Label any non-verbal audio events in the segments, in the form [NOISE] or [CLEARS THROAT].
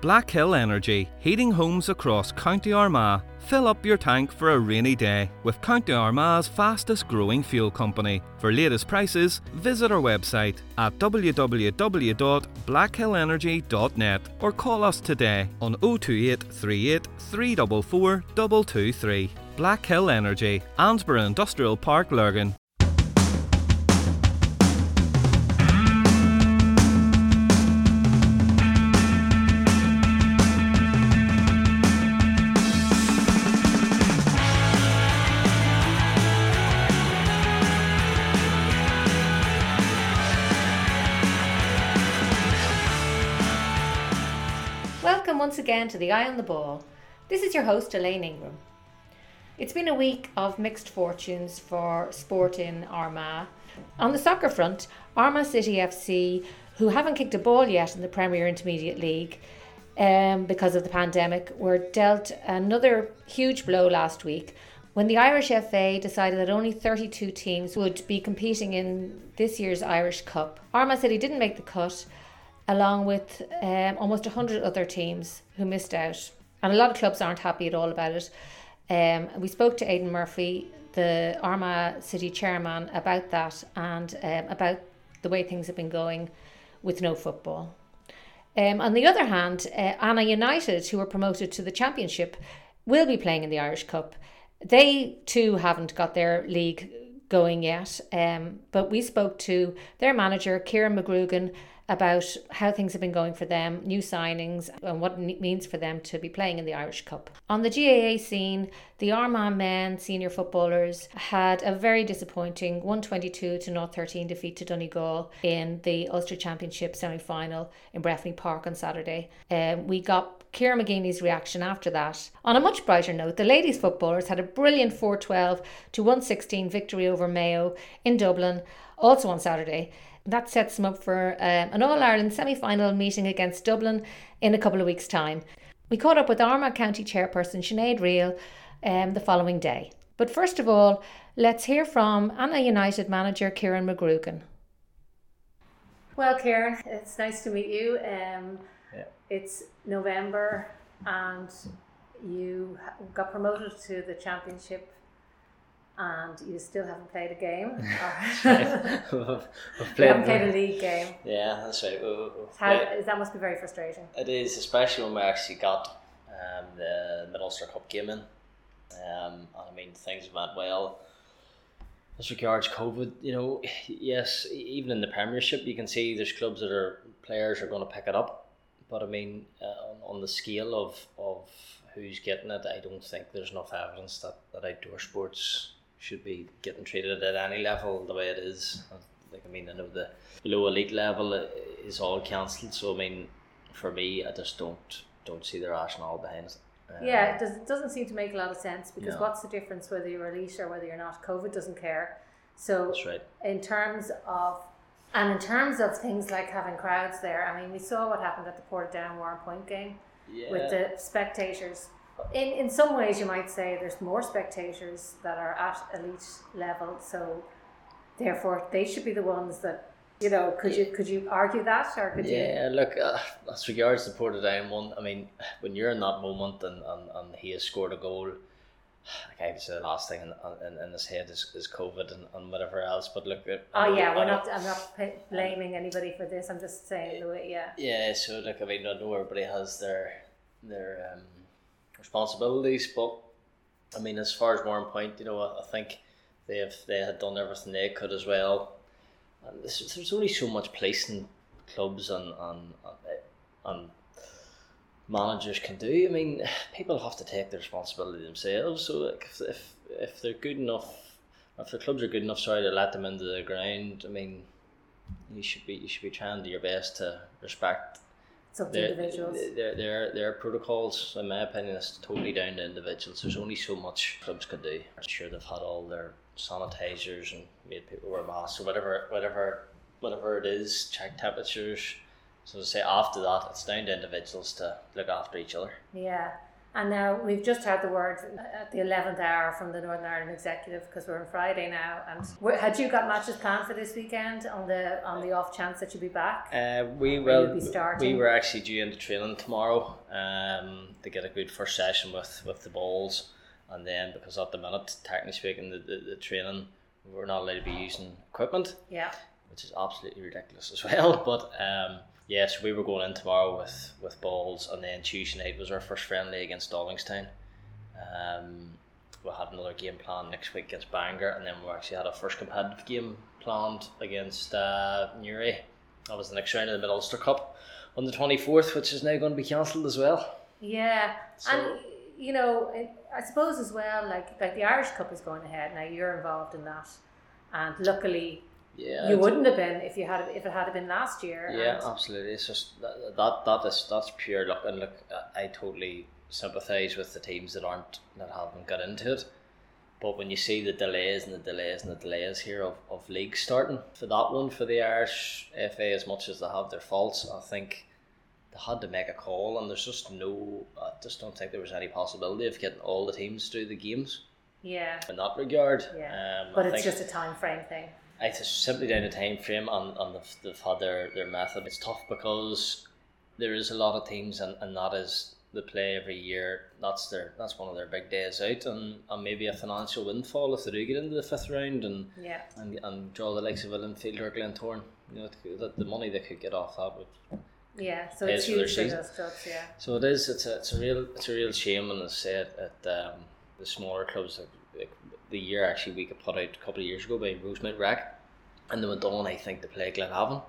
Black Hill Energy, heating homes across County Armagh. Fill up your tank for a rainy day with County Armagh's fastest growing fuel company. For latest prices, visit our website at www.blackhillenergy.net or call us today on 028 38 344 223. Black Hill Energy, Annesborough Industrial Park, Lurgan. Again to the Eye on the Ball. This is your host, Elaine Ingram. It's been a week of mixed fortunes for sport in Armagh. On the soccer front, Armagh City FC, who haven't kicked a ball yet in the Premier Intermediate League um, because of the pandemic, were dealt another huge blow last week when the Irish FA decided that only 32 teams would be competing in this year's Irish Cup. Armagh City didn't make the cut along with um, almost 100 other teams who missed out. And a lot of clubs aren't happy at all about it. Um, we spoke to Aidan Murphy, the Armagh City chairman, about that and um, about the way things have been going with no football. Um, on the other hand, uh, Annagh United, who were promoted to the Championship, will be playing in the Irish Cup. They too haven't got their league going yet, um, but we spoke to their manager, Kieran McGrugan, about how things have been going for them, new signings, and what it means for them to be playing in the Irish Cup. On the GAA scene, the Armagh men senior footballers had a very disappointing 122 to 0 13 defeat to Donegal in the Ulster Championship semi final in Breffni Park on Saturday. Um, we got Kieran McGeeney's reaction after that. On a much brighter note, the ladies footballers had a brilliant 412 to 116 victory over Mayo in Dublin, also on Saturday that sets them up for um, an All Ireland semi final meeting against Dublin in a couple of weeks' time. We caught up with Armagh County Chairperson Sinead Reel um, the following day. But first of all, let's hear from Annagh United manager Kieran McGrugan. Well, Kieran, it's nice to meet you. Um, Yeah. It's November and you got promoted to the championship and you still haven't played a game. [LAUGHS] We've you played haven't played a league game. Yeah, that's right. We- we- we've How, that must be very frustrating. It is, especially when we actually got um, the Mid Ulster Cup game in. Um, and I mean, things went well. As regards COVID, you know, yes, even in the Premiership, you can see there's clubs that are players are going to pick it up. But I mean, uh, on, on the scale of, of who's getting it, I don't think there's enough evidence that, that outdoor sports should be getting treated at any level the way it is. Like, I mean, I know the below elite level is all cancelled, so I mean, for me, I just don't don't see the rationale behind it. Um, Yeah, it, does, it doesn't seem to make a lot of sense because No. what's the difference whether you're elite or whether you're not? COVID doesn't care. So that's right. in terms of and in terms of things like having crowds there, I mean, we saw what happened at the Port Portadown Warrenpoint game Yeah, with the spectators. In in some ways, you might say there's more spectators that are at elite level, so therefore they should be the ones that you know. Could you could you argue that or could you? yeah. Look, uh, as regards the Portadown one, I mean, when you're in that moment and, and, and he has scored a goal, like would the last thing in, in, in his head is, is COVID and, and whatever else. But look, Oh yeah, we're not. I'm not p- blaming anybody for this. I'm just saying the way. Yeah. Yeah, so like I mean, I know everybody has their their um, responsibilities, but I mean, as far as Warrenpoint, you know, I, I think they have they had done everything they could as well. And there's, there's only so much policing clubs and and and managers can do. I mean, [SIGHS] people have to take the responsibility themselves. So like, if if if they're good enough, if the clubs are good enough, sorry, to let them into the ground. I mean, you should be you should be trying to do your best to respect to their, individuals. their, their, their protocols, in my opinion, is totally down to individuals. There's only so much clubs could do. I'm sure they've had all their sanitizers and made people wear masks or whatever, whatever, whatever it is. Check temperatures. So to say, after that, it's down to individuals to look after each other. Yeah, And now we've just had the word at the 11th hour from the Northern Ireland Executive because we're on Friday now. And had you got matches planned for this weekend on the on the off chance that you'd be back? Uh, we will. be starting? We were actually due into training tomorrow um, to get a good first session with, with the balls, and then because at the minute, technically speaking, the, the, the training we're not allowed to be using equipment, Yeah. which is absolutely ridiculous as [LAUGHS] well. But um, yes, we were going in tomorrow with, with balls, and then Tuesday night was our first friendly against Dollingstown. Um, we had another game planned next week against Bangor, and then we actually had a first competitive game planned against uh, Newry. That was the next round of the Mid Ulster Cup on the twenty fourth, which is now going to be cancelled as well. Yeah. So- and you know, I suppose as well, like like the Irish Cup is going ahead now. You're involved in that, and luckily Yeah, you wouldn't have been if you had if it had been last year. Yeah, absolutely. It's just that that, that is that's pure luck, and look, I totally sympathise with the teams that aren't that haven't got into it. But when you see the delays and the delays and the delays here of, of leagues starting for that one for the Irish FA, as much as they have their faults, I think they had to make a call, and there's just no. I just don't think there was any possibility of getting all the teams through the games yeah, in that regard. yeah. Um, but I it's just a time frame thing. It's simply down to time frame and, and they've, they've had their, their method. It's tough because there is a lot of teams and, and that is the play every year. That's their that's one of their big days out and, and maybe a financial windfall if they do get into the fifth round and, Yeah, and, and draw the likes of Linfield or Glentoran. You know, the, the money they could get off that would yeah. So it's huge for those clubs. Yeah, So it is. It's a, it's a real it's a real shame, and I said, at um, the smaller clubs, like, like the year actually we could put out a couple of years ago by Rosemount Rec, and they went on I think to play Glenavon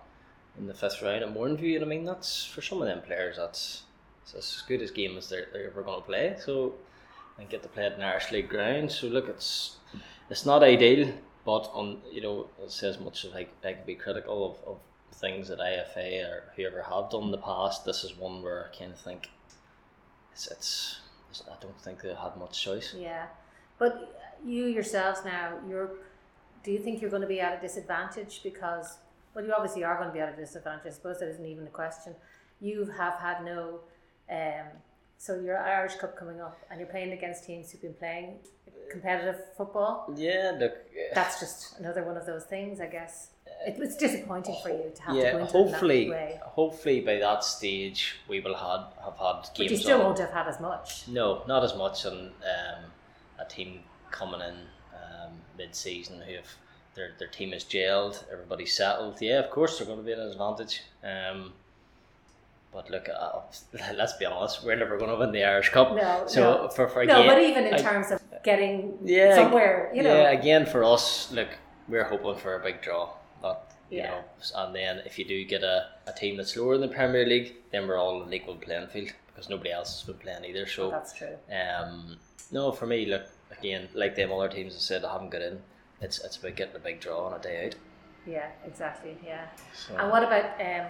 in the fifth round at Mourneview, and I mean that's for some of them players that's it's as good as game as they're, they're ever going to play. So and get to play at an Irish League ground. So look, it's it's not ideal, but on you know as as much as I, I could be critical of, of things that IFA or whoever have done in the past, this is one where I kind of think it's, it's I don't think they had much choice. yeah. But you yourselves now, you're. Do you think you're going to be at a disadvantage because? Well, you obviously are going to be at a disadvantage. I suppose that isn't even the question. You have had no. Um, so your Irish Cup coming up, and you're playing against teams who've been playing competitive football. Yeah, look. That's just another one of those things, I guess. It, it's disappointing for you to have to yeah, go into hopefully, it in that way. hopefully by that stage we will had have had games. But you still on. won't have had as much. No, not as much. And um, a team coming in um, mid-season who have their their team is gelled, everybody's settled. Yeah, of course they're going to be at an advantage. Um, but look, uh, [LAUGHS] let's be honest, we're never going to win the Irish Cup. No, so no. for for No, but even in I- terms of getting yeah, somewhere, you know. yeah, again for us, look, we're hoping for a big draw. Not you Yeah. know, and then if you do get a, a team that's lower in the Premier League, then we're all in an equal playing field because nobody else has been playing either. So That's true. um, no, for me, look again, like them other teams have said, I haven't got in. It's it's about getting a big draw on a day out. Yeah, exactly. Yeah. So, And what about um,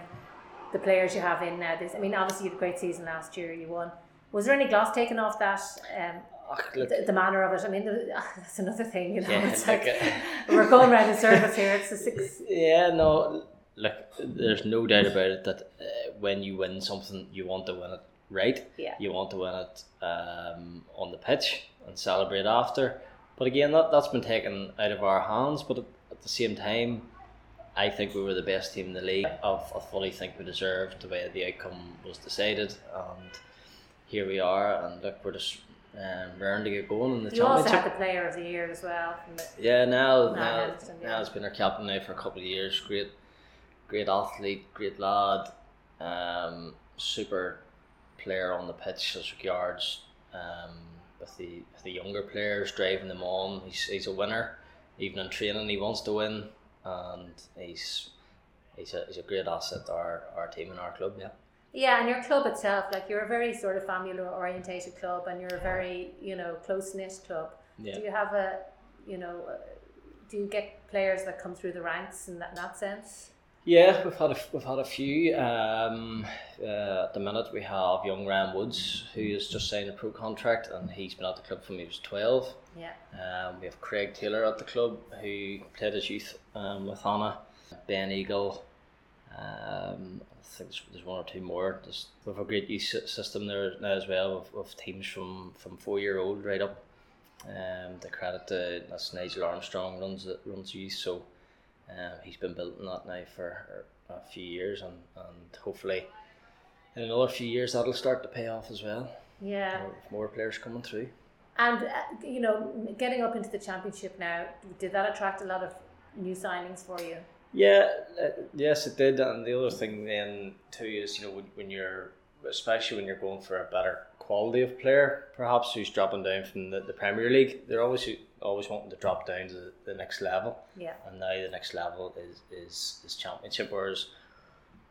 the players you have in now? This, I mean, obviously you had a great season last year. You won. Was there any gloss taken off that? Um, look, the, the manner of it. I mean, the, [LAUGHS] that's another thing. You know, yeah, it's like, like uh, we're going around in [LAUGHS] circles here. It's the six. yeah, no, look, there's no doubt about it that uh, when you win something, you want to win it right. Yeah. You want to win it um, on the pitch and celebrate after. But again, that that's been taken out of our hands. But at, at the same time, I think we were the best team in the league. I, I fully think we deserved the way the outcome was decided, and here we are. And look, we're just um, raring to get going in the You also had the player of the year as well. Yeah, now now, Henderson, yeah. now he's been our captain now for a couple of years. Great, great athlete, great lad, um, super player on the pitch as regards um, with the with the younger players driving them on. He's he's a winner. Even in training, he wants to win, and he's he's a, he's a great asset to our, our team and our club. Yeah. yeah, and your club itself, like you're a very sort of family orientated club, and you're a very you know close knit club. Yeah. Do you have a, you know, uh, do you get players that come through the ranks in that, in that sense? Yeah, we've had a, we've had a few. Um, uh, at the minute, we have young Ryan Woods, who has just signed a pro contract, and he's been at the club from he was twelve. Yeah. Um, we have Craig Taylor at the club, who played his youth um, with Hannah. Ben Eagle, Um, I think there's, there's one or two more. There's, we have a great youth system there now as well with, with teams from, from four year old right up. Um, the credit to that's Nigel Armstrong runs runs youth, so um, he's been building that now for a few years, and, and hopefully in another few years that'll start to pay off as well. Yeah, more, more players coming through. And uh, you know, getting up into the championship now, did that attract a lot of new signings for you? Yeah, uh, yes, it did. And the other thing then too is you know when, when you're especially when you're going for a better quality of player, perhaps who's dropping down from the, the Premier League, they're always always wanting to drop down to the, the next level. Yeah. And now the next level is is, is championship, whereas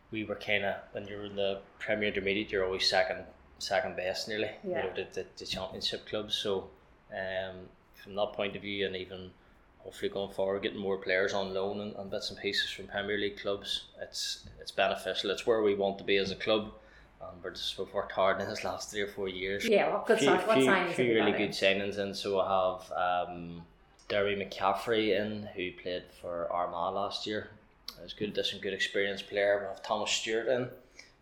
we were kind of when you're in the Premier Intermediate, you're always second second best nearly. Yeah. You know, the, the, the championship clubs. So um, from that point of view, and even hopefully going forward, getting more players on loan and, and bits and pieces from Premier League clubs, it's it's beneficial. It's where we want to be as a club. Just we've worked hard in this last three or four years. Yeah, what good few, sign, what signings few really good in? signings in. So I have um, Derry McCaffrey in, who played for Armagh last year. He's good, addition, good experienced player. We have Thomas Stewart in.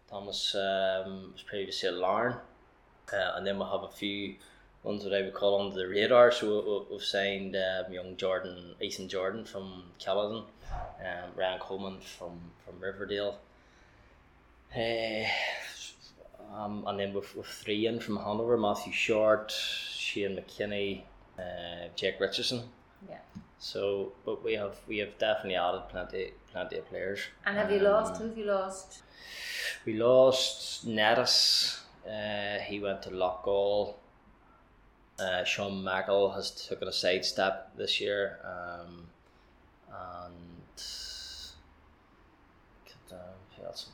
Thomas um, was previously at Larne. Uh, and then we'll have a few ones that I would call under the radar. So we- we've signed um, young Jordan, Ethan Jordan from Caledon, um, Ryan Coleman from, from Riverdale. Uh, um, and then with, with three in from Hanover, Matthew Short, Shane McKinney, uh, Jake Richardson. Yeah. So, but we have we have definitely added plenty plenty of players. And have you Um, lost? Who have you lost? We lost Nettis. Uh, he went to Loughgall. Uh, Sean Mackle has taken a sidestep this year. Um, and um, who else?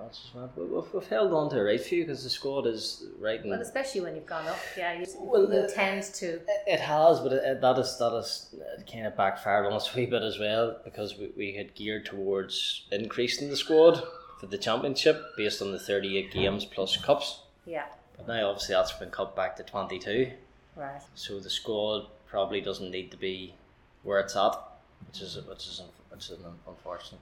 Who else has went? We- We've, we've held on to a right few because the squad is right Well, especially when you've gone up, yeah, you, Well, you uh, tend to. It- It has, but it, it, that is that is kind of backfired on us [LAUGHS] a wee bit as well because we, we had geared towards increasing the squad for the championship based on the thirty eight games plus cups. Yeah, But now obviously that's been cut back to twenty two, right. so the squad probably doesn't need to be where it's at, which is which is which is un- unfortunate.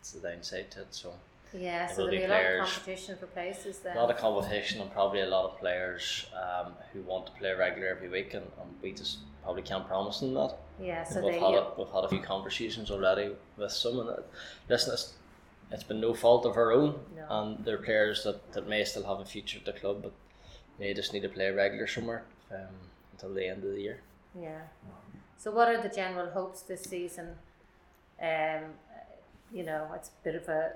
It's the downside to it. So Yeah, so there'll be be a lot of competition for places then. a lot of competition and probably a lot of players um, who want to play regular every week, and, and we just probably can't promise them that. yeah, so we've, had a, we've had a few conversations already with some, and it- listen, it's, it's been no fault of our own, No. and there are players that, that may still have a future at the club, but they just need to play regular somewhere um, until the end of the year. Yeah. So, what are the general hopes this season? Um, you know, it's a bit of a.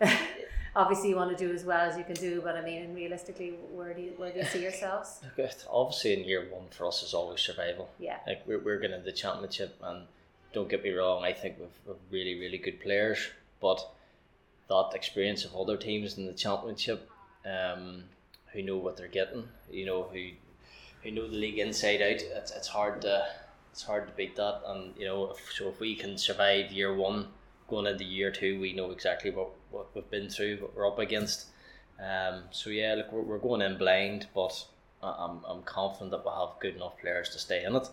[LAUGHS] obviously, you want to do as well as you can do, but I mean, realistically, where do you where do you see yourselves? [LAUGHS] Look, Obviously, in year one for us is always survival. Yeah. Like we're, we're going to the championship, and don't get me wrong, I think we've, we've really really good players, but that experience of other teams in the championship, um, who know what they're getting, you know, who who know the league inside out, it's, it's hard to it's hard to beat that, and you know, if, so if we can survive year one, going into year two, we know exactly what, what we've been through, what we're up against. Um, so yeah, look, we're, we're going in blind, but I'm, I'm confident that we'll have good enough players to stay in it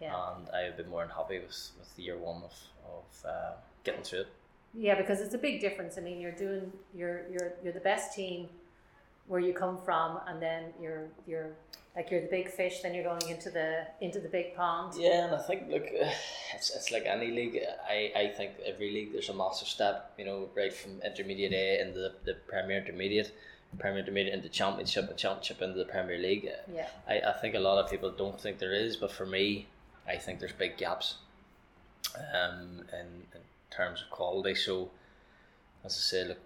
Yeah. and I would be more than happy with, with the year one of, of uh, getting through it. Yeah, because it's a big difference. I mean, you're doing you're you're you're the best team where you come from, and then you're you're like you're the big fish. Then you're going into the into the big pond. Yeah, and I think look, [SIGHS] it's, it's like any league. I, I think every league there's a massive step. You know, right from intermediate A into the, the Premier Intermediate, Premier Intermediate into Championship, and Championship into the Premier League. Yeah. I, I think a lot of people don't think there is, but for me, I think there's big gaps. Um, in, in terms of quality. So, as I say, look,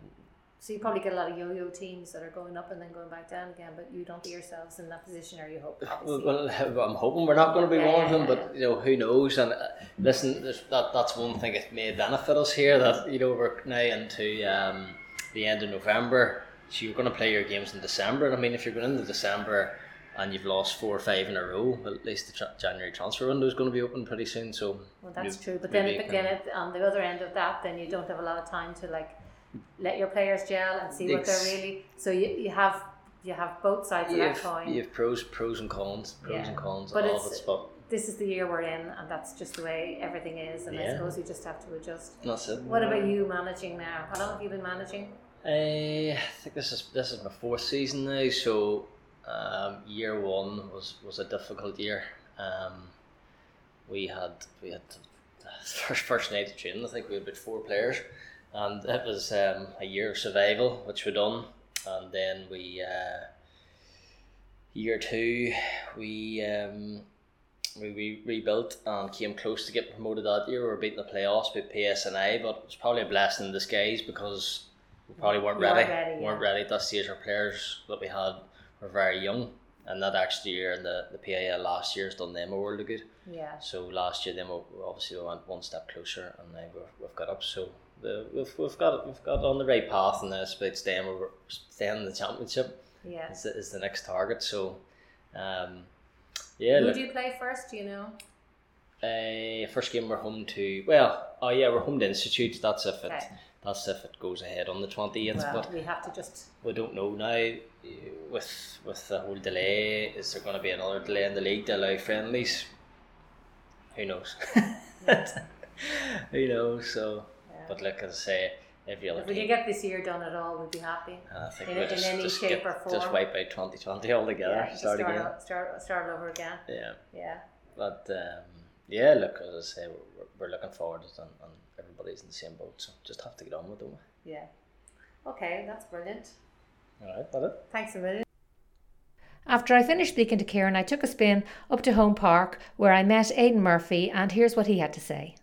So you probably get a lot of yo-yo teams that are going up and then going back down again, but you don't see yourselves in that position, or you hope. Obviously. Well, [LAUGHS] I'm hoping we're not going to be Yeah, one of them, but you know who knows. And uh, listen, that that's one thing it may benefit us here. That you know we're now into um, the end of November, so you're going to play your games in December. And I mean, if you're going into December and you've lost four or five in a row, well, at least the tra- January transfer window is going to be open pretty soon. So Well, that's true. But then again, at, on the other end of that, then you don't have a lot of time to like let your players gel and see what they're really. So you, you have you have both sides of that have, coin. you have pros, pros and cons, pros Yeah. and cons, But all it's- of. This is the year we're in, and that's just the way everything is. And I suppose you just have to adjust. That's it. What about you managing now? How long have you been managing? Uh, I think this is this is my fourth season now. So um, year one was, was a difficult year. Um, we had we had the first first night of training. I think we had about four players, and it was um, a year of survival, which we done, and then we uh, year two we um, we, we rebuilt and came close to get promoted that year. We were beating the playoffs with PSNI, but it was probably a blessing in disguise because we probably weren't ready. ready, weren't yeah. ready at that stage. Our players that we had were very young, and that actually year in the the PAL last year has done them a world of good. Yeah. So last year, then we we obviously went one step closer, and then we've, we've got up. So the, we've, we've got we've got on the right path, and it's about staying over staying in the championship Yeah. is the, is the next target. So, um, yeah. Who look, do you play first? Do you know? uh, first game we're home to well, oh yeah, we're home to Institute. That's if it Okay. that's if it goes ahead on the twenty eighth. Well, but we have to just. we don't know now. eh, With with the whole delay, is there going to be another delay in the league to allow friendlies? Who knows? [LAUGHS] Who knows? So. But like as I say, every other If we could get this year done at all, we'd be happy. I think in- we in just, any just, shape get, or just wipe out twenty twenty altogether. yeah, start, start, again. o- start start over again. Yeah, Yeah. but um, yeah, look as I say, we're, we're looking forward to it, and, and everybody's in the same boat. So just have to get on with it. Yeah. Okay, that's brilliant. All right, that it. Thanks a million. After I finished speaking to Kieran, I took a spin up to Home Park where I met Aidan Murphy, and here's what he had to say.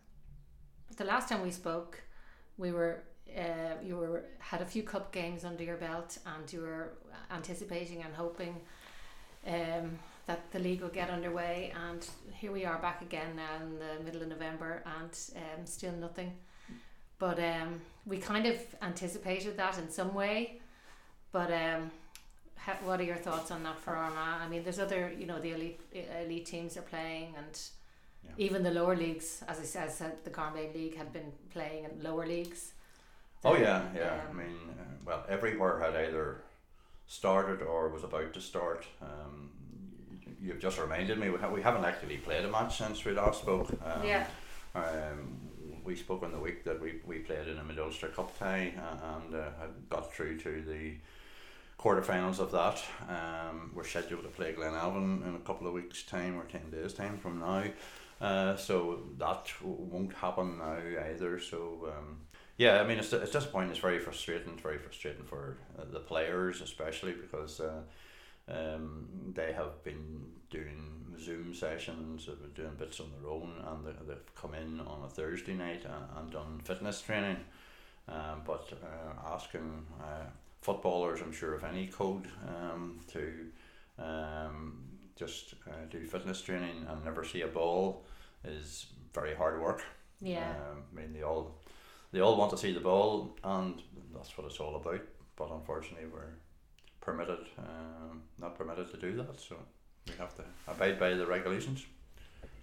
The last time we spoke, we were uh, you were had a few cup games under your belt, and you were anticipating and hoping um, that the league would get underway. And here we are back again now in the middle of November, and um, still nothing. But um, we kind of anticipated that in some way. But um, ha- what are your thoughts on that for Armagh? I mean, there's other, you know, the elite elite teams are playing, and Yeah. even the lower leagues, as I said, the Carmaid League had been playing in lower leagues. Oh yeah, yeah. I Um, mean, uh, well, everywhere had either started or was about to start. Um, you've just reminded me we, ha- we haven't actually played a match since we last spoke. Um, yeah, Um, we spoke on the week that we, we played in a Mid Ulster Cup tie uh, and uh, had got through to the quarterfinals of that. Um, we're scheduled to play Glenavon in a couple of weeks' time or 10 days' time from now. Uh, so that won't happen now either. So, um, yeah, I mean, it's, it's disappointing. It's very frustrating. It's very frustrating for uh, the players, especially because uh, um, they have been doing Zoom sessions, they've been doing bits on their own, and they, they've come in on a Thursday night and, and done fitness training. Um, but uh, asking uh, footballers, I'm sure, of any code um, to um, just uh, do fitness training and never see a ball is very hard work. yeah, Um, I mean, they all they all want to see the ball, and that's what it's all about. But unfortunately, we're permitted, um, not permitted to do that. So we have to abide by the regulations.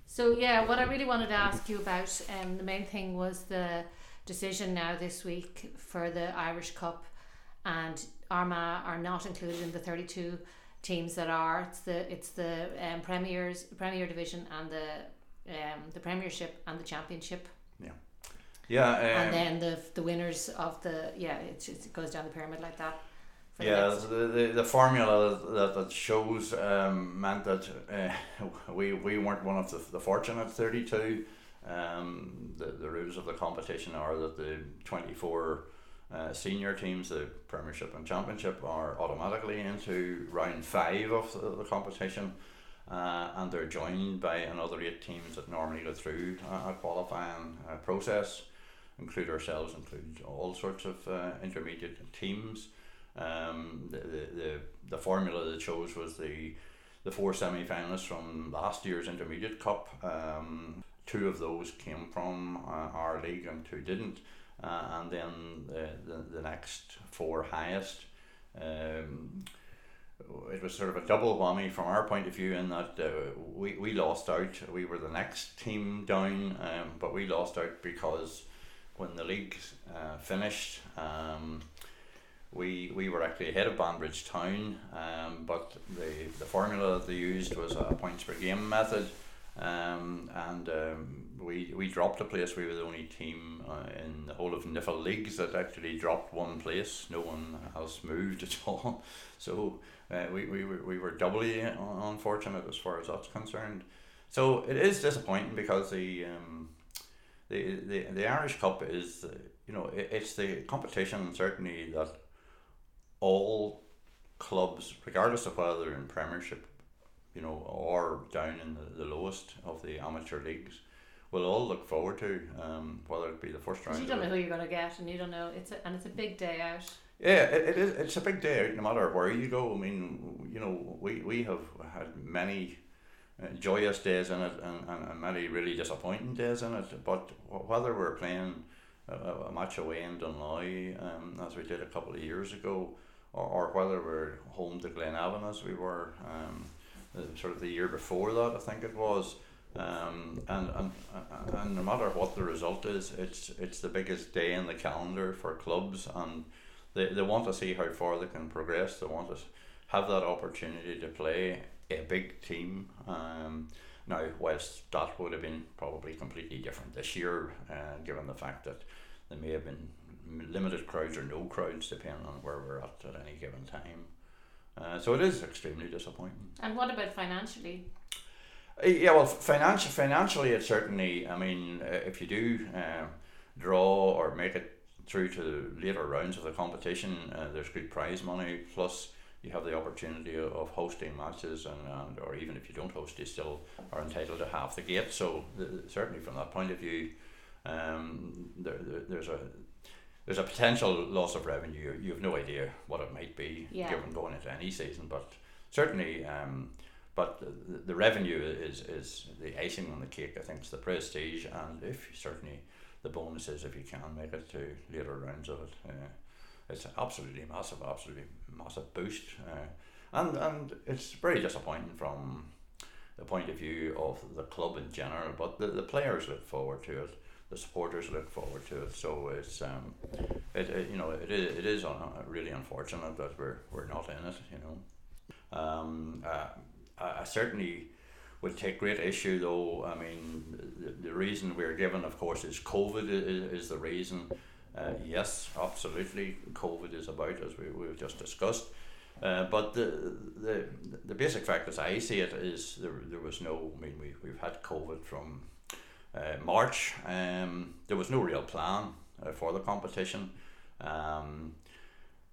So yeah, what I really wanted to ask you about, um, the main thing was the decision now this week for the Irish Cup, and Armagh are not included in the thirty-two teams that are. It's the it's the um, premiers, Premier Division, and the um, the Premiership and the Championship, Yeah. Um, and then the the winners of the yeah, it, it goes down the pyramid like that. Yeah, the, the, the formula that, that shows um, meant that uh, [LAUGHS] we, we weren't one of the, the fortunate 32. Um, the, the rules of the competition are that the 24 uh, senior teams, the Premiership and Championship, are automatically into round five of the, the competition. Uh, and they're joined by another eight teams that normally go through a, qualifying uh, process, include ourselves, include all sorts of uh, intermediate teams. Um, the, the, the, the formula they chose was the the four semi finalists from last year's Intermediate Cup. Um, two of those came from uh, our league and two didn't. Uh, and then the, the, the next four highest. Um, it was sort of a double whammy from our point of view in that uh, we, we lost out. We were the next team down, um, but we lost out because when the league uh, finished, um, we we were actually ahead of Banbridge Town, um, but the, the formula that they used was a points per game method, Um, and um, we we dropped a place. We were the only team uh, in the whole of NIFL leagues that actually dropped one place. No one has moved at [LAUGHS] all. So uh, we, we, we were doubly unfortunate as far as that's concerned. So it is disappointing because the um, the, the, the Irish Cup is you know it, it's the competition certainly that all clubs, regardless of whether they're in Premiership, you know, or down in the, the lowest of the amateur leagues, will all look forward to, um, whether it be the first round. You don't know who you're going to get, and you don't know it's a, and it's a big day out. Yeah, it, it is. It's a big day out, no matter where you go. I mean, you know, we, we have had many uh, joyous days in it and, and, and many really disappointing days in it. But whether we're playing a, a match away in Dunloy, um, as we did a couple of years ago, or, or whether we're home to Glenavon as we were um, sort of the year before that, I think it was. Um, and, and and no matter what the result is, it's it's the biggest day in the calendar for clubs, and they, they want to see how far they can progress. They want to have that opportunity to play a big team. Um, now, whilst that would have been probably completely different this year, uh, given the fact that there may have been limited crowds or no crowds, depending on where we're at at any given time. Uh, so it is extremely disappointing. And what about financially? Uh, yeah, well, financial, financially, it certainly. I mean, uh, if you do uh, draw or make it through to later rounds of the competition, uh, there's good prize money. Plus, you have the opportunity of hosting matches, and, and or even if you don't host, you still are entitled to half the gate. So the, certainly, from that point of view, um, there, there, there's a there's a potential loss of revenue. You have no idea what it might be yeah. given going into any season, but certainly, um, but the, the revenue is is the icing on the cake. I think it's the prestige, and if certainly the bonuses if you can make it to later rounds of it. Uh, it's absolutely massive, absolutely massive boost, uh, and and it's very disappointing from the point of view of the club in general. But the, the players look forward to it the supporters look forward to it. So it's um, it, it you know it is it is un- really unfortunate that we're we're not in it. You know, um, uh, I, I certainly would take great issue though. I mean, the, the reason we're given, of course, is COVID is, is the reason. Uh, yes, absolutely, COVID is about as we we've just discussed. Uh, but the, the the basic fact as I see it is there, there was no I mean we, we've had COVID from uh, March. Um, there was no real plan uh, for the competition. Um,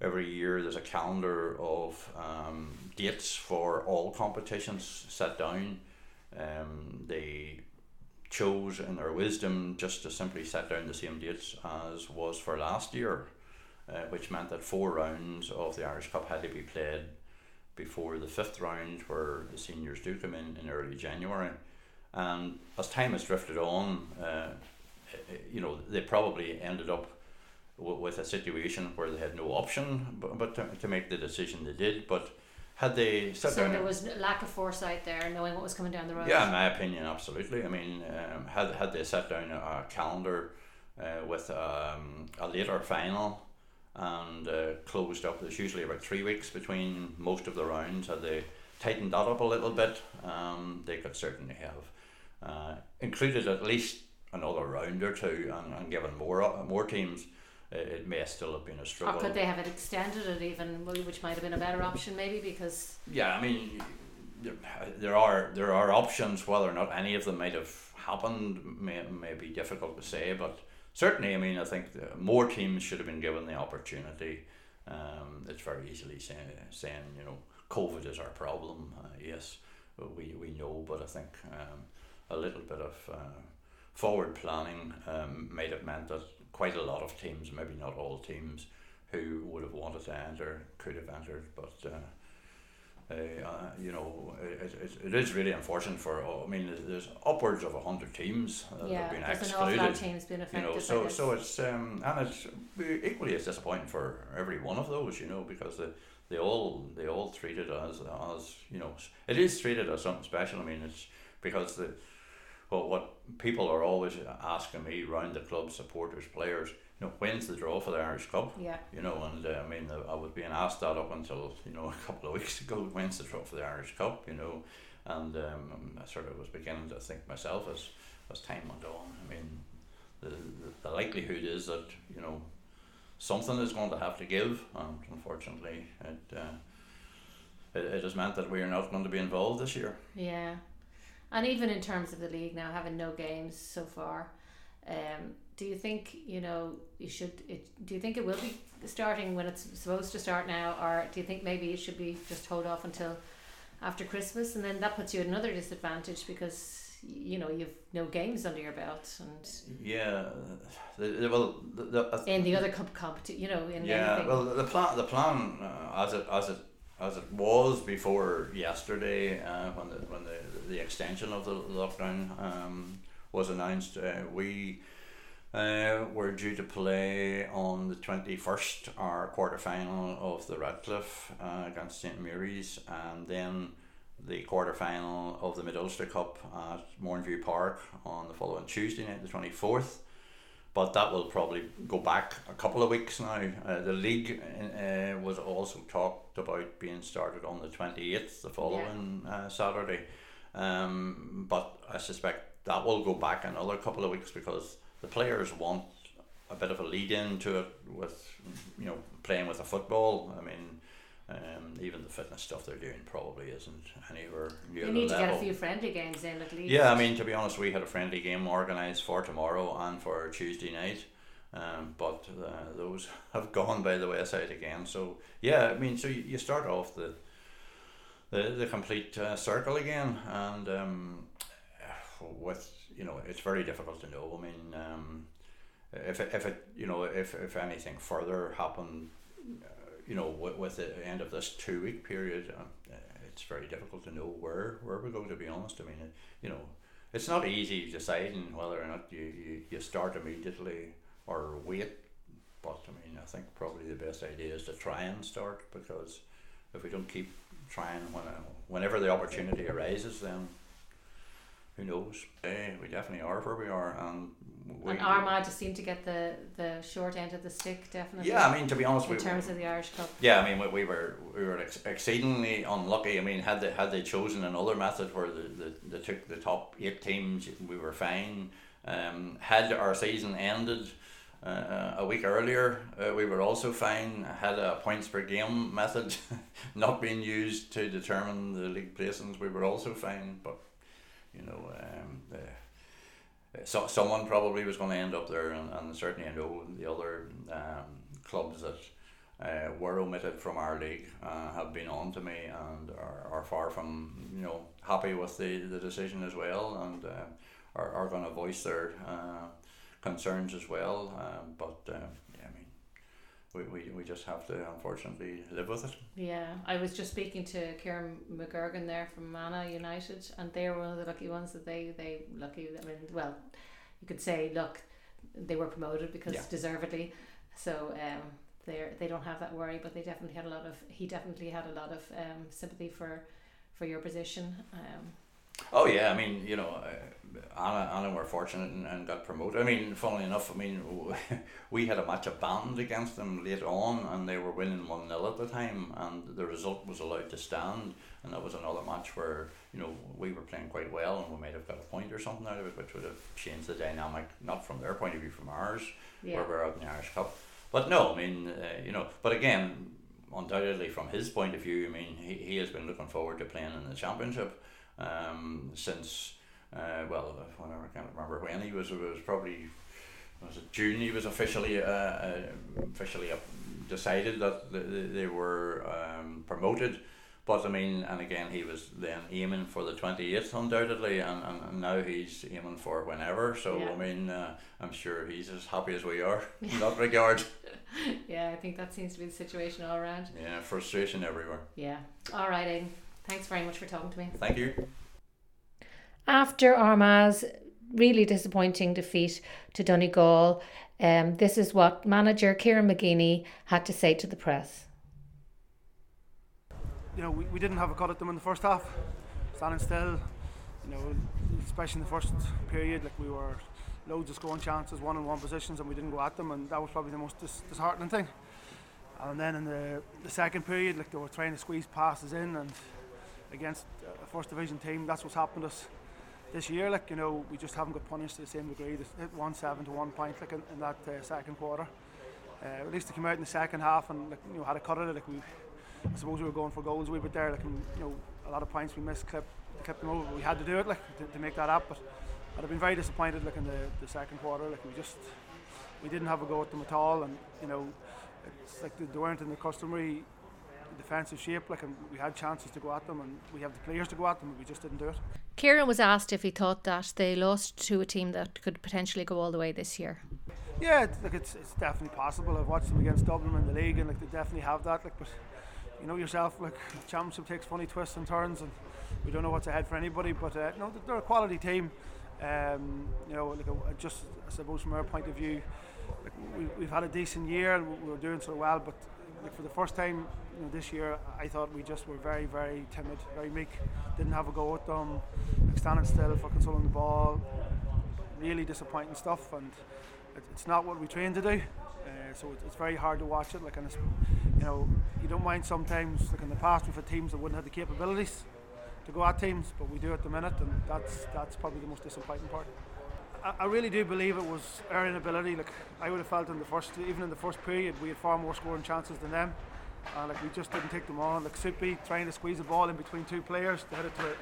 every year there's a calendar of um, dates for all competitions set down. Um, they chose in their wisdom just to simply set down the same dates as was for last year, uh, which meant that four rounds of the Irish Cup had to be played before the fifth round, where the seniors do come in in early January. And as time has drifted on, uh, you know, they probably ended up with a situation where they had no option but, but to, to make the decision they did. But had they so there was lack of foresight there, knowing what was coming down the road. Yeah, in my opinion, absolutely. I mean, um, had had they set down a, a calendar uh, with um, a later final and uh, closed up, there's usually about three weeks between most of the rounds. Had they tightened that up a little bit, um, they could certainly have uh, included at least another round or two and, and given more uh, more teams it may still have been a struggle. Or could they have it extended it even, which might have been a better option maybe because. Yeah, I mean, there, there are there are options. Whether or not any of them might have happened may may be difficult to say, but certainly, I mean, I think more teams should have been given the opportunity. Um, it's very easily saying saying you know COVID is our problem. Uh, yes, we we know, but I think. Um, a little bit of uh, forward planning um, might have meant that quite a lot of teams, maybe not all teams, who would have wanted to enter could have entered, but. Uh, uh, uh, you know, it, it, it is really unfortunate for. I mean, there's upwards of hundred teams that yeah, have been excluded. An awful lot of teams been affected. You know, so so it's um, and it's equally as disappointing for every one of those. You know, because the they all they all treat it as as you know it is treated as something special. I mean, it's because the but what people are always asking me around the club, supporters, players, you know, when's the draw for the Irish Cup? Yeah. You know, and uh, I mean, I was being asked that up until you know [LAUGHS] a couple of weeks ago. When's the draw for the Irish Cup? You know, and um, I sort of was beginning to think myself as as time went on. I mean, the, the, the likelihood is that you know something is going to have to give, and unfortunately, it, uh, it, it has meant that we are not going to be involved this year. Yeah, and even in terms of the league now, having no games so far, um, do you think you know you should? It, do you think it will be starting when it's supposed to start now, or do you think maybe it should be just hold off until after Christmas, and then that puts you at another disadvantage because you know you've no games under your belt and yeah well the, the, uh, in the other cup competition you know in yeah anything. well the plan the plan uh, as it as it as it was before yesterday uh, when the when the, the extension of the lockdown um, was announced uh, we uh, were due to play on the 21st our quarter final of the Radcliffe uh, against St Mary's and then the quarter final of the Mid Ulster Cup at Mourneview Park on the following Tuesday night, the 24th. But that will probably go back a couple of weeks now. Uh, the league uh, was also talked about being started on the 28th, the following yeah. uh, Saturday. Um, but I suspect that will go back another couple of weeks because the players want a bit of a lead in to it with, you know, playing with a football. I mean, um, even the fitness stuff they're doing probably isn't anywhere near You need to level. get a few friendly games in at least. Yeah, I mean to be honest, we had a friendly game organised for tomorrow and for Tuesday night, um, but uh, those [LAUGHS] have gone by the wayside again. So yeah, I mean, so you, you start off the the the complete uh, circle again, and um, with you know it's very difficult to know. I mean, um, if it, if it you know if if anything further happened you know, with, with the end of this two week period, uh, it's very difficult to know where where we're going. To be honest, I mean, it, you know, it's not easy deciding whether or not you, you, you start immediately or wait. But I mean, I think probably the best idea is to try and start because if we don't keep trying when uh, whenever the opportunity arises, then who knows? Hey, we definitely are where we are, and we, and Armagh just seemed to get the, the short end of the stick, definitely. Yeah, I mean, to be honest, in we, terms of the Irish Cup. Yeah, I mean, we, we were we were ex- exceedingly unlucky. I mean, had they had they chosen another method where the, the, they took the top eight teams, we were fine. Um, had our season ended. Uh, a week earlier, uh, we were also fine. Had a points per game method [LAUGHS] not being used to determine the league placings, we were also fine. But you know, um, the, so someone probably was going to end up there, and, and certainly I know the other um, clubs that uh, were omitted from our league uh, have been on to me and are, are far from you know happy with the, the decision as well, and uh, are, are going to voice their uh, concerns as well. Um, but uh, yeah, I mean, we, we, we just have to unfortunately live with it. Yeah, I was just speaking to Kieran McGrugan there from Annagh United, and they were one of the lucky ones that they they lucky. I mean, well, you could say, look, they were promoted because Yeah. deservedly. So um, they they don't have that worry, but they definitely had a lot of. He definitely had a lot of um, sympathy for for your position. Um, Oh yeah, I mean you know, uh, Annagh Annagh were fortunate and, and got promoted. I mean, funnily enough, I mean [LAUGHS] we had a match abandoned against them late on, and they were winning one 0 at the time, and the result was allowed to stand, and that was another match where you know we were playing quite well, and we might have got a point or something out of it, which would have changed the dynamic, not from their point of view, from ours, yeah, where we're out in the Irish Cup. But no, I mean uh, you know, but again, undoubtedly from his point of view, I mean he, he has been looking forward to playing in the championship um, since uh, well, whenever I can't remember when he was. It was probably was it June. He was officially uh, uh, officially decided that th- th- they were um, promoted. But I mean, and again, he was then aiming for the twenty eighth, undoubtedly, and, and, now he's aiming for whenever. So Yeah. I mean, uh, I'm sure he's as happy as we are [LAUGHS] in that regard. yeah. I think that seems to be the situation all around. Yeah, frustration everywhere. Yeah. All right, Aidan. Thanks very much for talking to me. Thank you. After Armagh's really disappointing defeat to Donegal, um, this is what manager Kieran McGeeney had to say to the press. you know, we, we didn't have a cut at them in the first half, standing still. You know, especially in the first period, like we were loads of scoring chances, one on one positions, and we didn't go at them, and that was probably the most dis- disheartening thing. And then in the, the second period, like they were trying to squeeze passes in, and against a first division team. That's what's happened to us this year. Like you know, we just haven't got punished to the same degree. They hit one seven to one point like in, in that uh, second quarter. Uh, at least they came out in the second half and like you know had a cut at it. Like we, I suppose we were going for goals wee bit there. Like and, you know, a lot of points we missed, clipped, clipped them over. We had to do it like to, to make that up. But I'd have been very disappointed like in the, the second quarter. Like we just we didn't have a go at them at all, and you know, it's like they weren't in the customary defensive shape. Like and we had chances to go at them, and we have the players to go at them, but we just didn't do it. Kieran was asked if he thought that they lost to a team that could potentially go all the way this year. Yeah, it's, like it's, it's definitely possible. I've watched them against Dublin in the league, and like they definitely have that. Like, but you know yourself, like championship takes funny twists and turns, and we don't know what's ahead for anybody. But uh, no, they're a quality team. Um, you know, like uh, just I suppose from our point of view, like we, we've had a decent year and we were doing so well, but like for the first time you know, this year, I thought we just were very, very timid, very meek. Didn't have a go at them, like standing still, fucking controlling the ball. Really disappointing stuff, and it, it's not what we trained to do. Uh, so it, it's very hard to watch it. Like, and it's, you know, you don't mind sometimes. Like in the past, we've had teams that wouldn't have the capabilities to go at teams, but we do at the minute, and that's that's probably the most disappointing part. I, really do believe it was our inability. Like I would have felt in the first, even in the first period, we had far more scoring chances than them. Like we just didn't take them on. Like Soupy trying to squeeze the ball in between two players to hit it to it,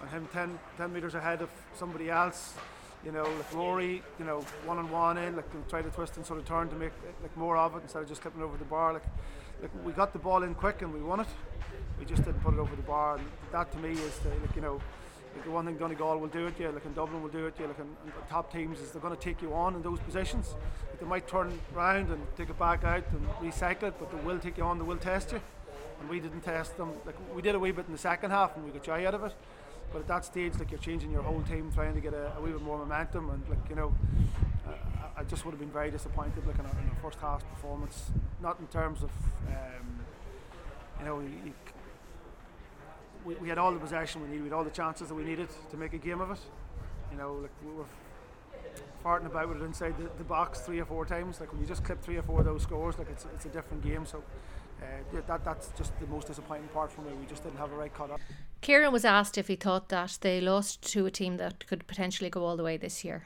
and him 10, 10 meters ahead of somebody else. You know, like Rory, you know, one on one in, like try to twist and sort of turn to make like more of it instead of just clipping over the bar. Like, like we got the ball in quick and we won it. We just didn't put it over the bar. And that to me is the, like you know like the one thing Donegal will do it, yeah, like in Dublin will do it, yeah, like in, top teams is they're going to take you on in those positions. Like they might turn around and take it back out and recycle it, but they will take you on, they will test you. And we didn't test them. Like we did a wee bit in the second half and we got joy out of it. But at that stage, like you're changing your whole team, trying to get a, a wee bit more momentum, and like you know, uh, I just would have been very disappointed, like in our, in our first half performance. Not in terms of, um, you know, you, we, we had all the possession we needed, we had all the chances that we needed to make a game of it. You know, like we were farting about with it inside the, the box three or four times. Like when you just clip three or four of those scores, like it's, it's a different game. So uh, yeah, that that's just the most disappointing part for me. We just didn't have a right cut up. Kieran was asked if he thought that they lost to a team that could potentially go all the way this year.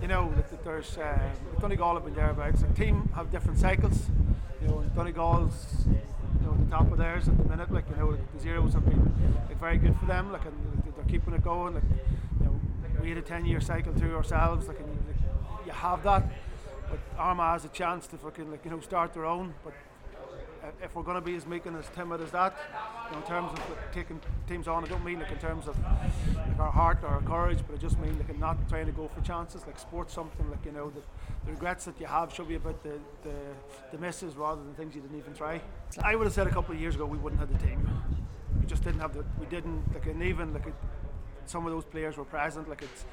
You know, there's uh, Donegal have been thereabouts. The team have different cycles. You know, Donegal's know the top of theirs at the minute. Like you know the zeros have been like very good for them. Like and they're keeping it going. Like you know we had a ten year cycle too ourselves. Like and like, you have that, but Armagh has a chance to fucking like you know start their own. But Uh, if we're going to be as meek and as timid as that, you know, in terms of taking teams on, I don't mean like in terms of like our heart or our courage, but I just mean like in not trying to go for chances. Like sports, something like you know the, the regrets that you have should be about the, the the misses rather than things you didn't even try. I would have said a couple of years ago we wouldn't have the team. We just didn't have the. We didn't like and even like it, some of those players were present. Like it's.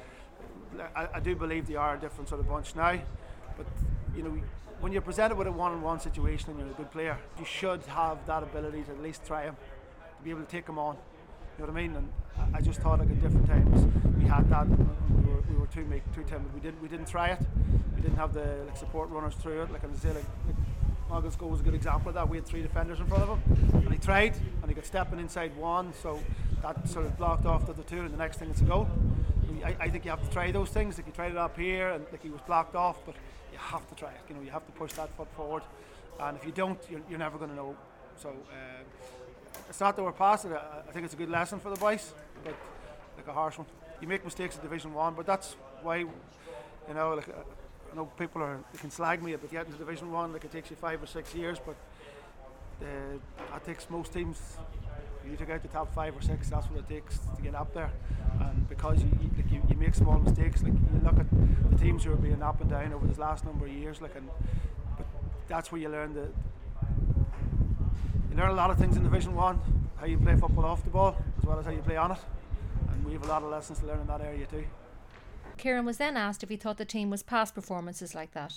I, I do believe they are a different sort of bunch now, but you know when you're presented with a one-on-one situation and you're a good player, you should have that ability to at least try him, to be able to take him on. You know what I mean? And I just thought like at different times we had that. We were, we were too meek, too timid. We didn't we didn't try it. We didn't have the like, support runners through it. Like I say, like, like goal was a good example of that. We had three defenders in front of him, and he tried, and he got stepping inside one, so that sort of blocked off the other two, and the next thing it's a goal. I, I think you have to try those things. Like he tried it up here, and like he was blocked off, but you have to try it. You know, you have to push that foot forward, and if you don't, you're, you're never going to know. So uh, it's not that we're past it. I, think it's a good lesson for the boys, but like a harsh one. You make mistakes in Division One, but that's why, you know, like. Uh, I know people are can slag me about getting to Division One. Like it takes you five or six years, but uh, that takes most teams you take out the top five or six, that's what it takes to get up there. And because you, you like you, you make small mistakes, like you look at the teams who are being up and down over this last number of years, like and but that's where you learn the you learn a lot of things in Division One, how you play football off the ball as well as how you play on it. And we have a lot of lessons to learn in that area too. Kieran was then asked if he thought the team was past performances like that.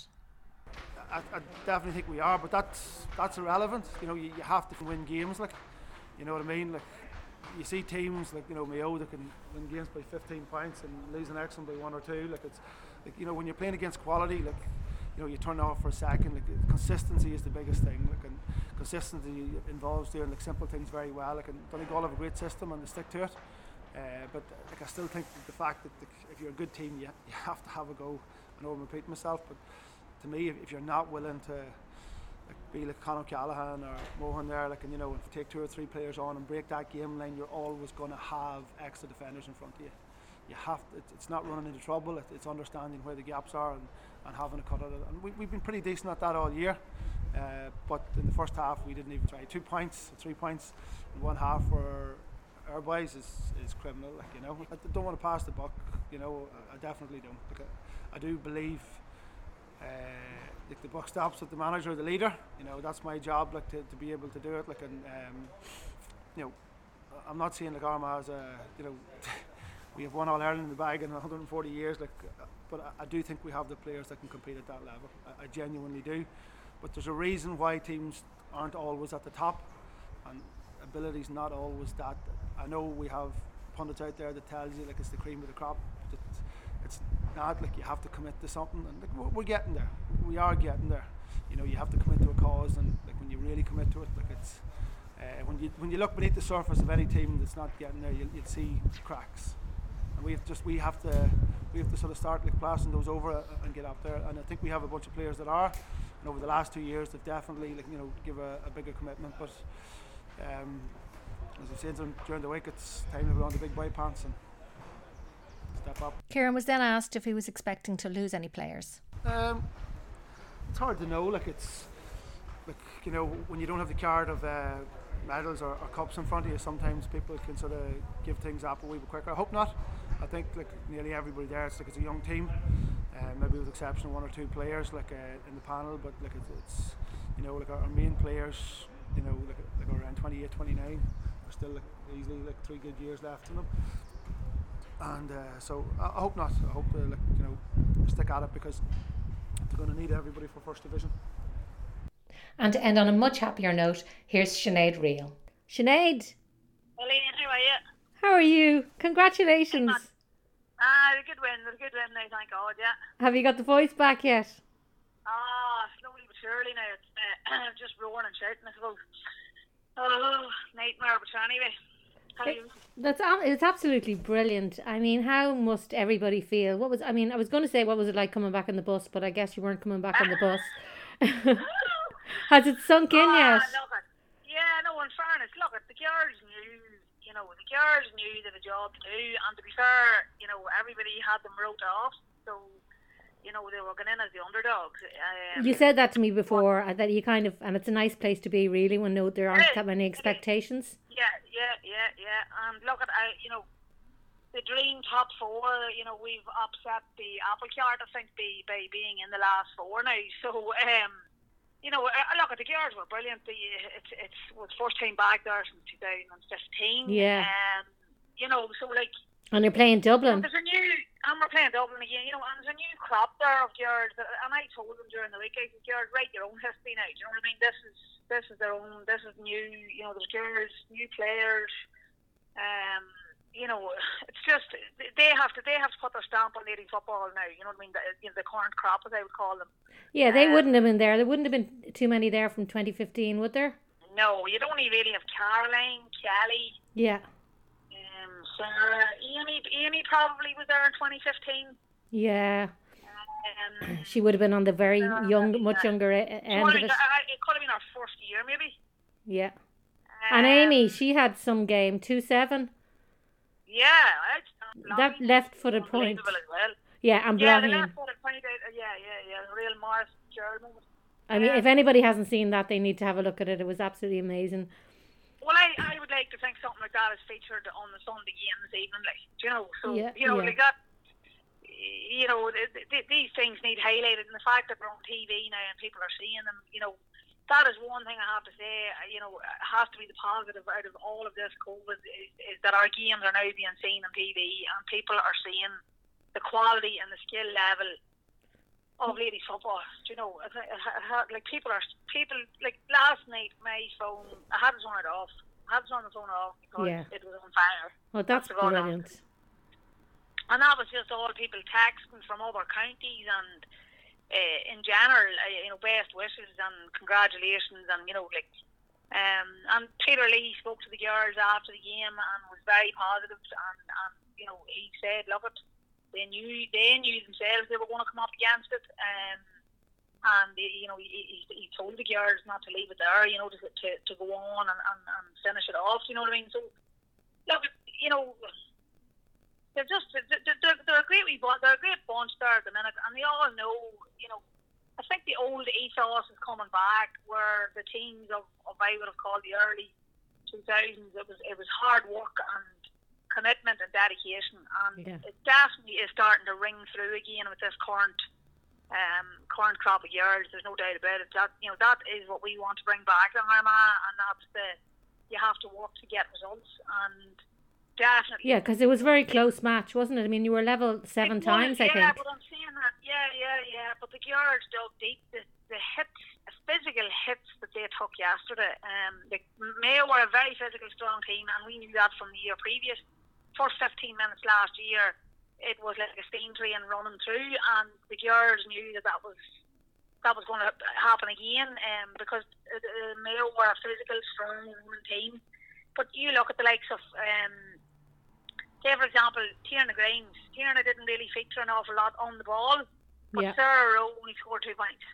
I, I, definitely think we are, but that's that's irrelevant. You know, you, you have to win games. Like you know what I mean? Like you see teams like you know Mayo that can win games by 15 points and lose an excellent by one or two. Like it's like you know when you're playing against quality, like you know you turn off for a second. Like consistency is the biggest thing. Like and consistency involves doing like simple things very well. Like and Donegal have a great system and they stick to it. Uh, but like I still think the fact that the, if you're a good team, you, you have to have a go. I know I'm repeating myself, but to me, if, if you're not willing to like, be like Con O'Callaghan or Mohan there, like and you know, you take two or three players on and break that game line, you're always going to have extra defenders in front of you. You have to, it's not running into trouble. it's understanding where the gaps are and, and having a cut at it. And we, we've been pretty decent at that all year. Uh, but in the first half, we didn't even try. Two points, three points in one half for our boys is, is criminal. Like you know, I don't want to pass the buck. You know, I, definitely don't. Like I, I do believe. Uh, like the buck stops with the manager, the leader. You know, that's my job. Like to, to be able to do it. Like and um, you know, I'm not seeing like Armagh as a you know. [LAUGHS] we have won All Ireland in the bag in 140 years. Like, but I, I, do think we have the players that can compete at that level. I, I genuinely do. But there's a reason why teams aren't always at the top, and ability's not always that. I know we have pundits out there that tells you like it's the cream of the crop. It's not like you have to commit to something, and like, we're getting there. We are getting there. You know, you have to commit to a cause, and like when you really commit to it, like it's uh, when you when you look beneath the surface of any team that's not getting there, you'll, you'll see cracks. And we have just we have to we have to sort of start like blasting those over and get up there. And I think we have a bunch of players that are and over the last two years they've definitely like you know give a, a bigger commitment but um, as I've said during the week it's time to put on the big boy pants and step up. Kieran was then asked if he was expecting to lose any players. Um, it's hard to know like it's like you know when you don't have the card of uh, medals or, or, cups in front of you sometimes people can sort of give things up a wee bit quicker. I hope not. I think like nearly everybody there it's like it's a young team. Uh, maybe with the exception of one or two players like uh, in the panel, but like it's, it's you know like our, our, main players, you know like, like around 28, 29, are still like, easily like three good years left in them. And uh, so I, I, hope not. I hope uh, like you know stick at it because they're going to need everybody for first division. And to end on a much happier note, here's Sinead Reel. Sinead. Elaine, how are you? How are you? Congratulations. Ah, a good win. A good win now, thank God, yeah. Have you got the voice back yet? Ah, slowly but surely now. It's uh, [CLEARS THROAT] just roaring and shouting, I suppose. Oh, nightmare, but anyway. That's it's absolutely brilliant. I mean, how must everybody feel? What was I mean? I was going to say what was it like coming back on the bus, but I guess you weren't coming back on the [LAUGHS] bus. [LAUGHS] Has it sunk in oh, yet? Yeah, no. In fairness, look, at the girls knew you know, the girls knew they had a job to do, and to be fair, you know, everybody had them wrote off, so you know they were going in as the underdogs. Um, you said that to me before uh, that you kind of, and it's a nice place to be really when no there aren't that many expectations. Yeah, yeah, yeah, yeah. And look at I, you know, the dream top four. You know, we've upset the apple cart. I think by by being in the last four now. [LAUGHS] So um, you know, look at the girls were brilliant. The, it's it's was first time back there since 2015. Yeah. Um, you know, so like. And you're playing Dublin. There's a new, and we're playing Dublin again. You know, and there's a new crop there of girls. And I told them during the week, I said, "Girls, write your own history now." Do you know what I mean? This is this is their own. This is new. You know, there's girls, new players. Um, you know, it's just they have to they have to put their stamp on lady football now. You know what I mean? The, you know, the current crop, as I would call them. Yeah, they um, wouldn't have been there. There wouldn't have been too many there from 2015, would there? No, you'd only really have Caroline, Kelly. Yeah. Um, Sarah, Amy, Amy probably was there in 2015. Yeah. Um, [CLEARS THROAT] she would have been on the very uh, young, much younger end of it. It could have been our first year, maybe. Yeah. Um, and Amy, she had some game, two seven. Yeah, that left footed point. Well. Yeah, and yeah, the left footed point. Uh, yeah, yeah, yeah, real Morris German. I mean, if anybody hasn't seen that, they need to have a look at it. It was absolutely amazing. Well, I, I would like to think something like that is featured on the Sunday game this evening, like you know. So yeah, you know, yeah. like that. You know, th- th- these things need highlighted, and the fact that we're on TV now and people are seeing them, you know, that is one thing I have to say. Uh, you know, has to be the positive out of all of this COVID is, is that our games are now being seen on TV and people are seeing the quality and the skill level of ladies football. Do you know, like people are people like last night my phone I had to turn it off. I had to turn the phone off because yeah. it was on fire. Well, that's brilliant. And that was just all people texting from other counties and uh, in general, uh, you know, best wishes and congratulations, and you know, like Um, and Peter Lee spoke to the girls after the game and was very positive and, and you know he said, "Look, it they knew they knew themselves they were going to come up against it." Um, and you know he, he, told the girls not to leave it there, you know, to to, to go on and, and, and finish it off. You know what I mean? So look, you know, they're just they're, they're, they're a great wee they're a great bunch there at the minute, and they all know, you know. I think the old ethos is coming back, where the teams of, of I would have called the early 2000s, it was it was hard work and commitment and dedication, and yeah. it definitely is starting to ring through again with this current um, current crop of years. There's no doubt about it. That you know that is what we want to bring back to Armagh, and that's the you have to work to get results and. Definitely. Yeah, because it was a very close match, wasn't it? I mean, you were level seven it times, was, I yeah, think. but I'm saying that, yeah, yeah, yeah. But the girls dug deep. The, the hits, the physical hits that they took yesterday. Um, the Mayo were a very physical, strong team, and we knew that from the year previous. First 15 minutes last year, it was like a steam train running through, and the girls knew that that was that was going to happen again, um, because uh, Mayo were a physical, strong team. But you look at the likes of, um, say for example, Tiarna Grimes. Tiarna didn't really feature an awful lot on the ball, but yeah. Sarah Rowe only scored two points.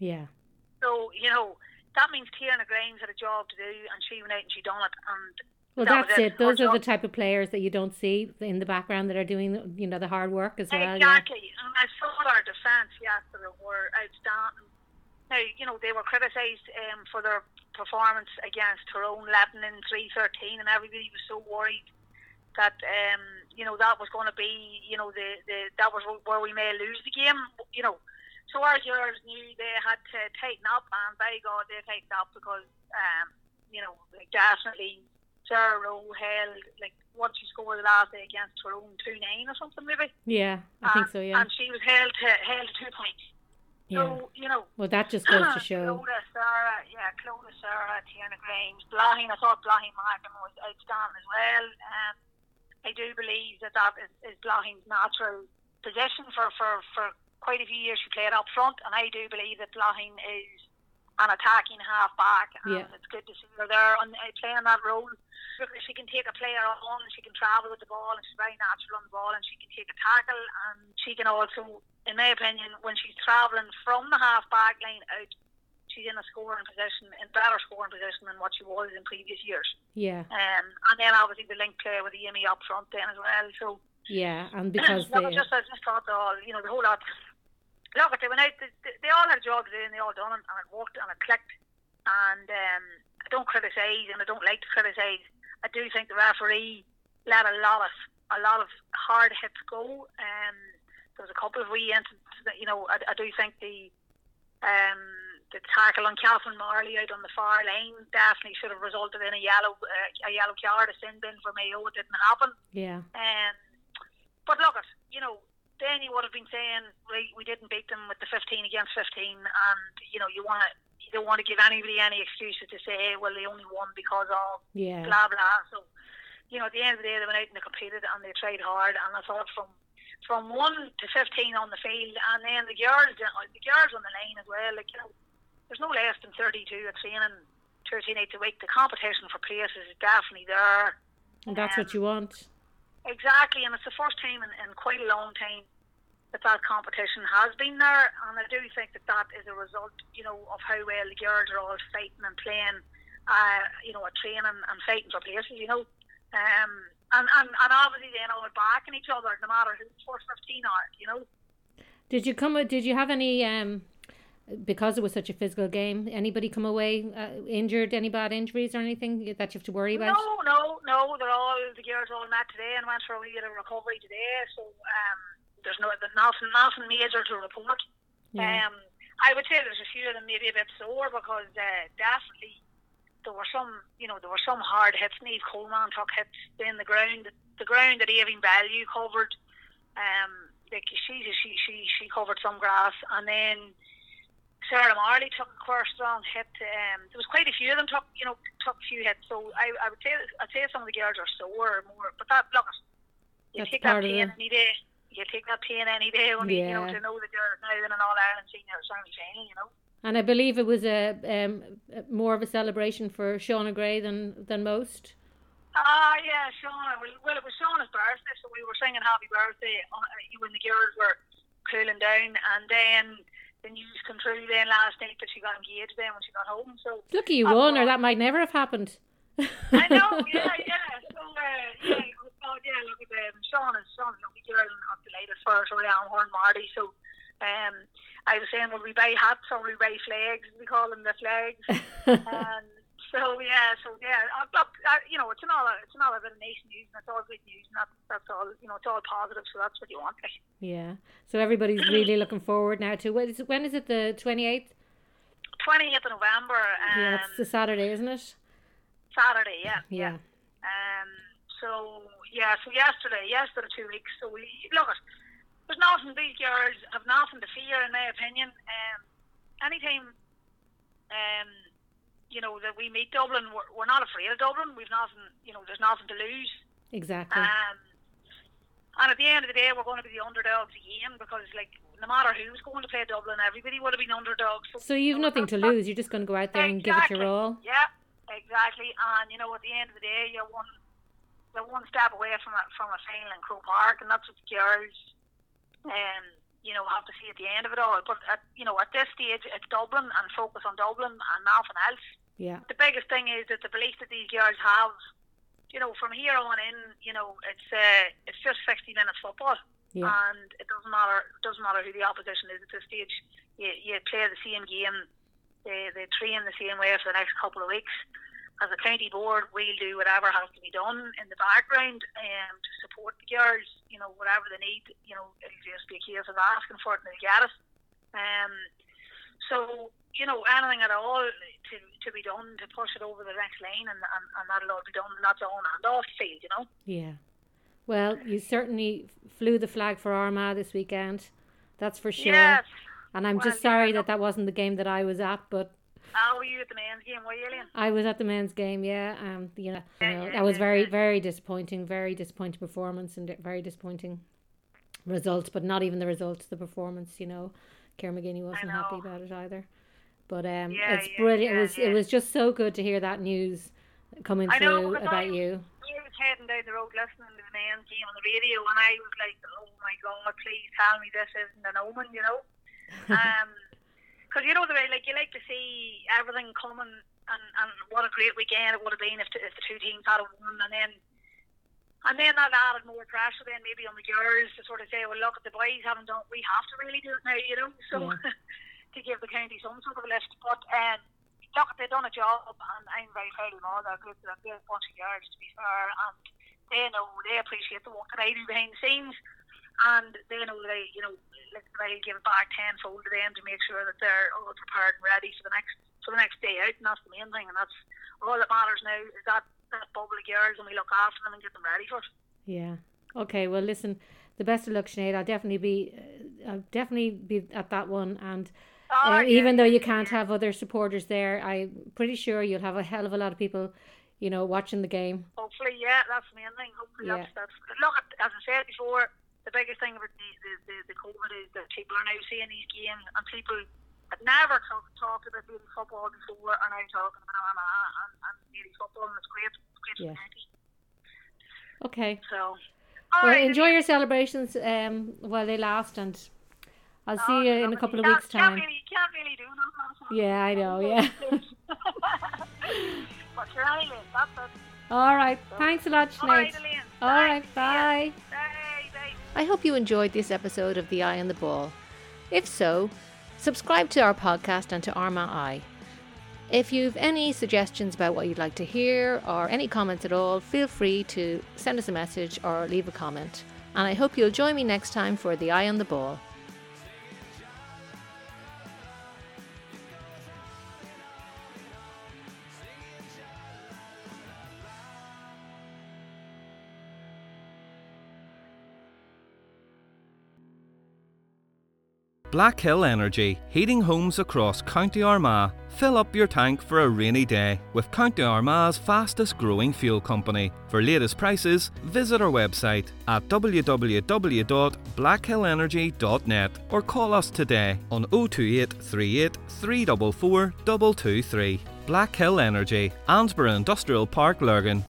Yeah. So you know that means Tiarna Grimes had a job to do, and she went out and she done it, and well, that that's it. Those are the type of players that you don't see in the background that are doing, you know, the hard work as well. Exactly. Yeah. And I saw our defence yesterday were outstanding. Now, you know, they were criticised um, for their performance against Tyrone, Lebanon, 313, and everybody was so worried that, um, you know, that was going to be, you know, the, the that was where we may lose the game, you know. So our girls knew they had to tighten up, and by God, they tightened up because, um, you know, definitely Sarah Rowe held like once she scored the last day against Tyrone two nine or something maybe. Yeah, I and, think so. Yeah, and she was held to held to two points. Yeah. So you know. Well, that just goes to [CLEARS THROAT] show. Clodagh, Sarah, yeah, Clodagh, Sarah, Tiarna Grimes, Blaithin. I thought Blaithin Mackin was outstanding as well. Um, I do believe that that is, is Blaithin's natural position for, for, for quite a few years. She played up front, and I do believe that Blaithin is an attacking half back, and yeah. it's good to see her there on uh, playing that role. Because she can take a player on, she can travel with the ball, and she's very natural on the ball, and she can take a tackle, and she can also, in my opinion, when she's travelling from the half back line out, she's in a scoring position, in better scoring position than what she was in previous years. Yeah. Um, and then obviously the link play with the Yemi up front then as well. So. Yeah, and [CLEARS THROAT] because they... just I just thought the whole, you know, the whole lot look, they went out. They, they all had a job to do, and they all done it, and it worked, and it clicked. And um, I don't criticise, and I don't like to criticise. I do think the referee let a lot of a lot of hard hits go. Um, there was a couple of wee instances that you know. I, I do think the um, the tackle on Catherine Marley out on the far lane definitely should have resulted in a yellow uh, a yellow card, a sin bin for Mayo. It didn't happen. Yeah. Um, but look, at you know then you would have been saying, right, we didn't beat them with the 15 against 15, and you know you want to you don't want to give anybody any excuses to say, hey, well, they only won because of yeah. blah blah. So, you know, at the end of the day, they went out and they competed and they tried hard. And I thought from from one to 15 on the field, and then the girls, the girls on the line as well. Like you know, there's no less than 32 at training, 13 8 a week. The competition for places is definitely there. And that's um, what you want. Exactly, and it's the first time in, in quite a long time that that competition has been there, and I do think that that is a result, you know, of how well the girls are all fighting and playing, uh, you know, at training and fighting for places, you know. Um, and, and, and obviously they know backing each other no matter who the first 15 are, you know. Did you come? Did you have any um, because it was such a physical game, anybody come away uh, injured? Any bad injuries or anything that you have to worry about? No, no, no. They're all the girls all met today and went for a wee bit of recovery today. So um, there's no there's nothing nothing major to report. Yeah. Um, I would say there's a few of them maybe a bit sore because uh, definitely there were some you know there were some hard hits. Niamh Coleman took hits in the ground. The ground that Avon Value covered. Um, like she she she she covered some grass and then Sarah Marley took a quite strong hit. Um, there was quite a few of them took, you know, took a few hits. So I, I would say, I'd say some of the girls are sore more. But that, look, you That's take that pain any day. You take that pain any day. Only, yeah. you know, to know that you're now in an All Ireland senior semi final, you know. And I believe it was a um, more of a celebration for Shauna Gray than than most. Ah, uh, yeah, Shauna. Well, it was Shauna's birthday, so we were singing happy birthday when the girls were cooling down, and then the news came through then last night that she got engaged then when she got home. So lucky you won, or that might never have happened. I know, yeah, [LAUGHS] yeah. So uh, yeah, oh yeah, look at um, Sean is Sean's lovely girl, and I'm delighted for her. So yeah, I'm her and Marty. So um, I was saying, will we buy hats or will we buy flags? We call them the flags. and [LAUGHS] so yeah, so yeah, I, I, you know, it's not a, it's not a bit of nice news, and it's all good news, and that's that's all, you know, it's all positive. So that's what you want. Like. [LAUGHS] Yeah. So everybody's really looking forward now to when is it, when is it the twenty eighth? Twenty eighth of November. Um, yeah, it's a Saturday, isn't it? Saturday, yeah. Yeah. Um. So yeah, so yesterday, yesterday two weeks. So we look at there's nothing. These girls have nothing to fear, in my opinion. Um, anytime, um, you know that we meet Dublin, we're, we're not afraid of Dublin. We've nothing. You know, there's nothing to lose. Exactly. Um, and at the end of the day, we're going to be the underdogs again because, like, no matter who's going to play Dublin, everybody would have been underdogs. So, so you've nothing to lose. You're just going to go out there exactly. and give it your all. Yeah, exactly. And you know, at the end of the day, you're one, you're one step away from a from a final in Croke Park, and that's what the girls um, you know, have to see at the end of it all. But at, you know, at this stage, it's Dublin and focus on Dublin and nothing else. Yeah. The biggest thing is that the belief that these girls have, you know, from here on in, you know, it's uh, it's just sixty minutes football, yeah. and it doesn't matter it doesn't matter who the opposition is at this stage. You you play the same game, they they train the same way for the next couple of weeks as a county board, we'll do whatever has to be done in the background um, to support the girls. You know, whatever they need. You know, it'll just be a case of asking for it and they get it. Um, so you know, anything at all to, to be done to push it over the next lane, and, and, and that'll all be done, and that's on and off field. You know. Yeah. Well, you certainly flew the flag for Armagh this weekend. That's for sure. Yes. And I'm well, just sorry yeah, that that wasn't the game that I was at, but Oh, were you at the men's game? Were you, Elaine? I was at the men's game. Yeah, um, you know, you know that was very, very disappointing. Very disappointing performance and very disappointing results, but not even the results, the performance. You know, Kieran McGeeney wasn't happy about it either. But um, yeah, it's yeah, brilliant. Yeah, it was it was just so good to hear that news coming I through about I, you. I was heading down the road listening to the men's game on the radio, and I was like, "Oh my God, please tell me this isn't an omen," you know. [LAUGHS] Um, because you know the way like you like to see everything coming and, and what a great weekend it would have been if, if the two teams had won and then and then that added more pressure then maybe on the girls to sort of say well look at the boys haven't done we have to really do it now you know so. [LAUGHS] to give the county some sort of a lift but um, look they've done a job and I'm very proud of them all they're good they're a good bunch of girls to be fair and they know they appreciate the work that I do behind the scenes and they know they, you know, like they'll give back tenfold to them to make sure that they're all prepared and ready for the next for the next day out, and that's the main thing, and that's all that matters now is that that bubble of girls, and we look after them and get them ready for it. Yeah. Okay. Well, listen. The best of luck, Sinead. I'll definitely be, uh, I'll definitely be at that one, and. Oh, yeah, even though you can't have other supporters there, I'm pretty sure you'll have a hell of a lot of people, you know, watching the game. Hopefully, yeah, that's the main thing. Hopefully, yeah. that's, that's look. As I said before, the biggest thing about the, the, the, the COVID is that people are now seeing these games and people had never talk, talked about Lady football before are now talking about Armagh and, and Lady football and it's great. It's great yeah. Okay. So. Well, right, enjoy your celebrations um, while they last, and I'll see oh, you in a couple of weeks' time. Can't really, can't really do nothing. Yeah, I know. Yeah. [LAUGHS] but you're anyway, that's it. All right. So, Thanks a lot, Sinead. All right, All right. Bye. Bye. I hope you enjoyed this episode of The Eye on the Ball. If so, subscribe to our podcast and to Armagh Eye. If you've any suggestions about what you'd like to hear or any comments at all, feel free to send us a message or leave a comment. And I hope you'll join me next time for The Eye on the Ball. Black Hill Energy, heating homes across County Armagh. Fill up your tank for a rainy day with County Armagh's fastest growing fuel company. For latest prices, visit our website at www.blackhillenergy.net or call us today on 028 38 344 223. Black Hill Energy, Annesborough Industrial Park, Lurgan.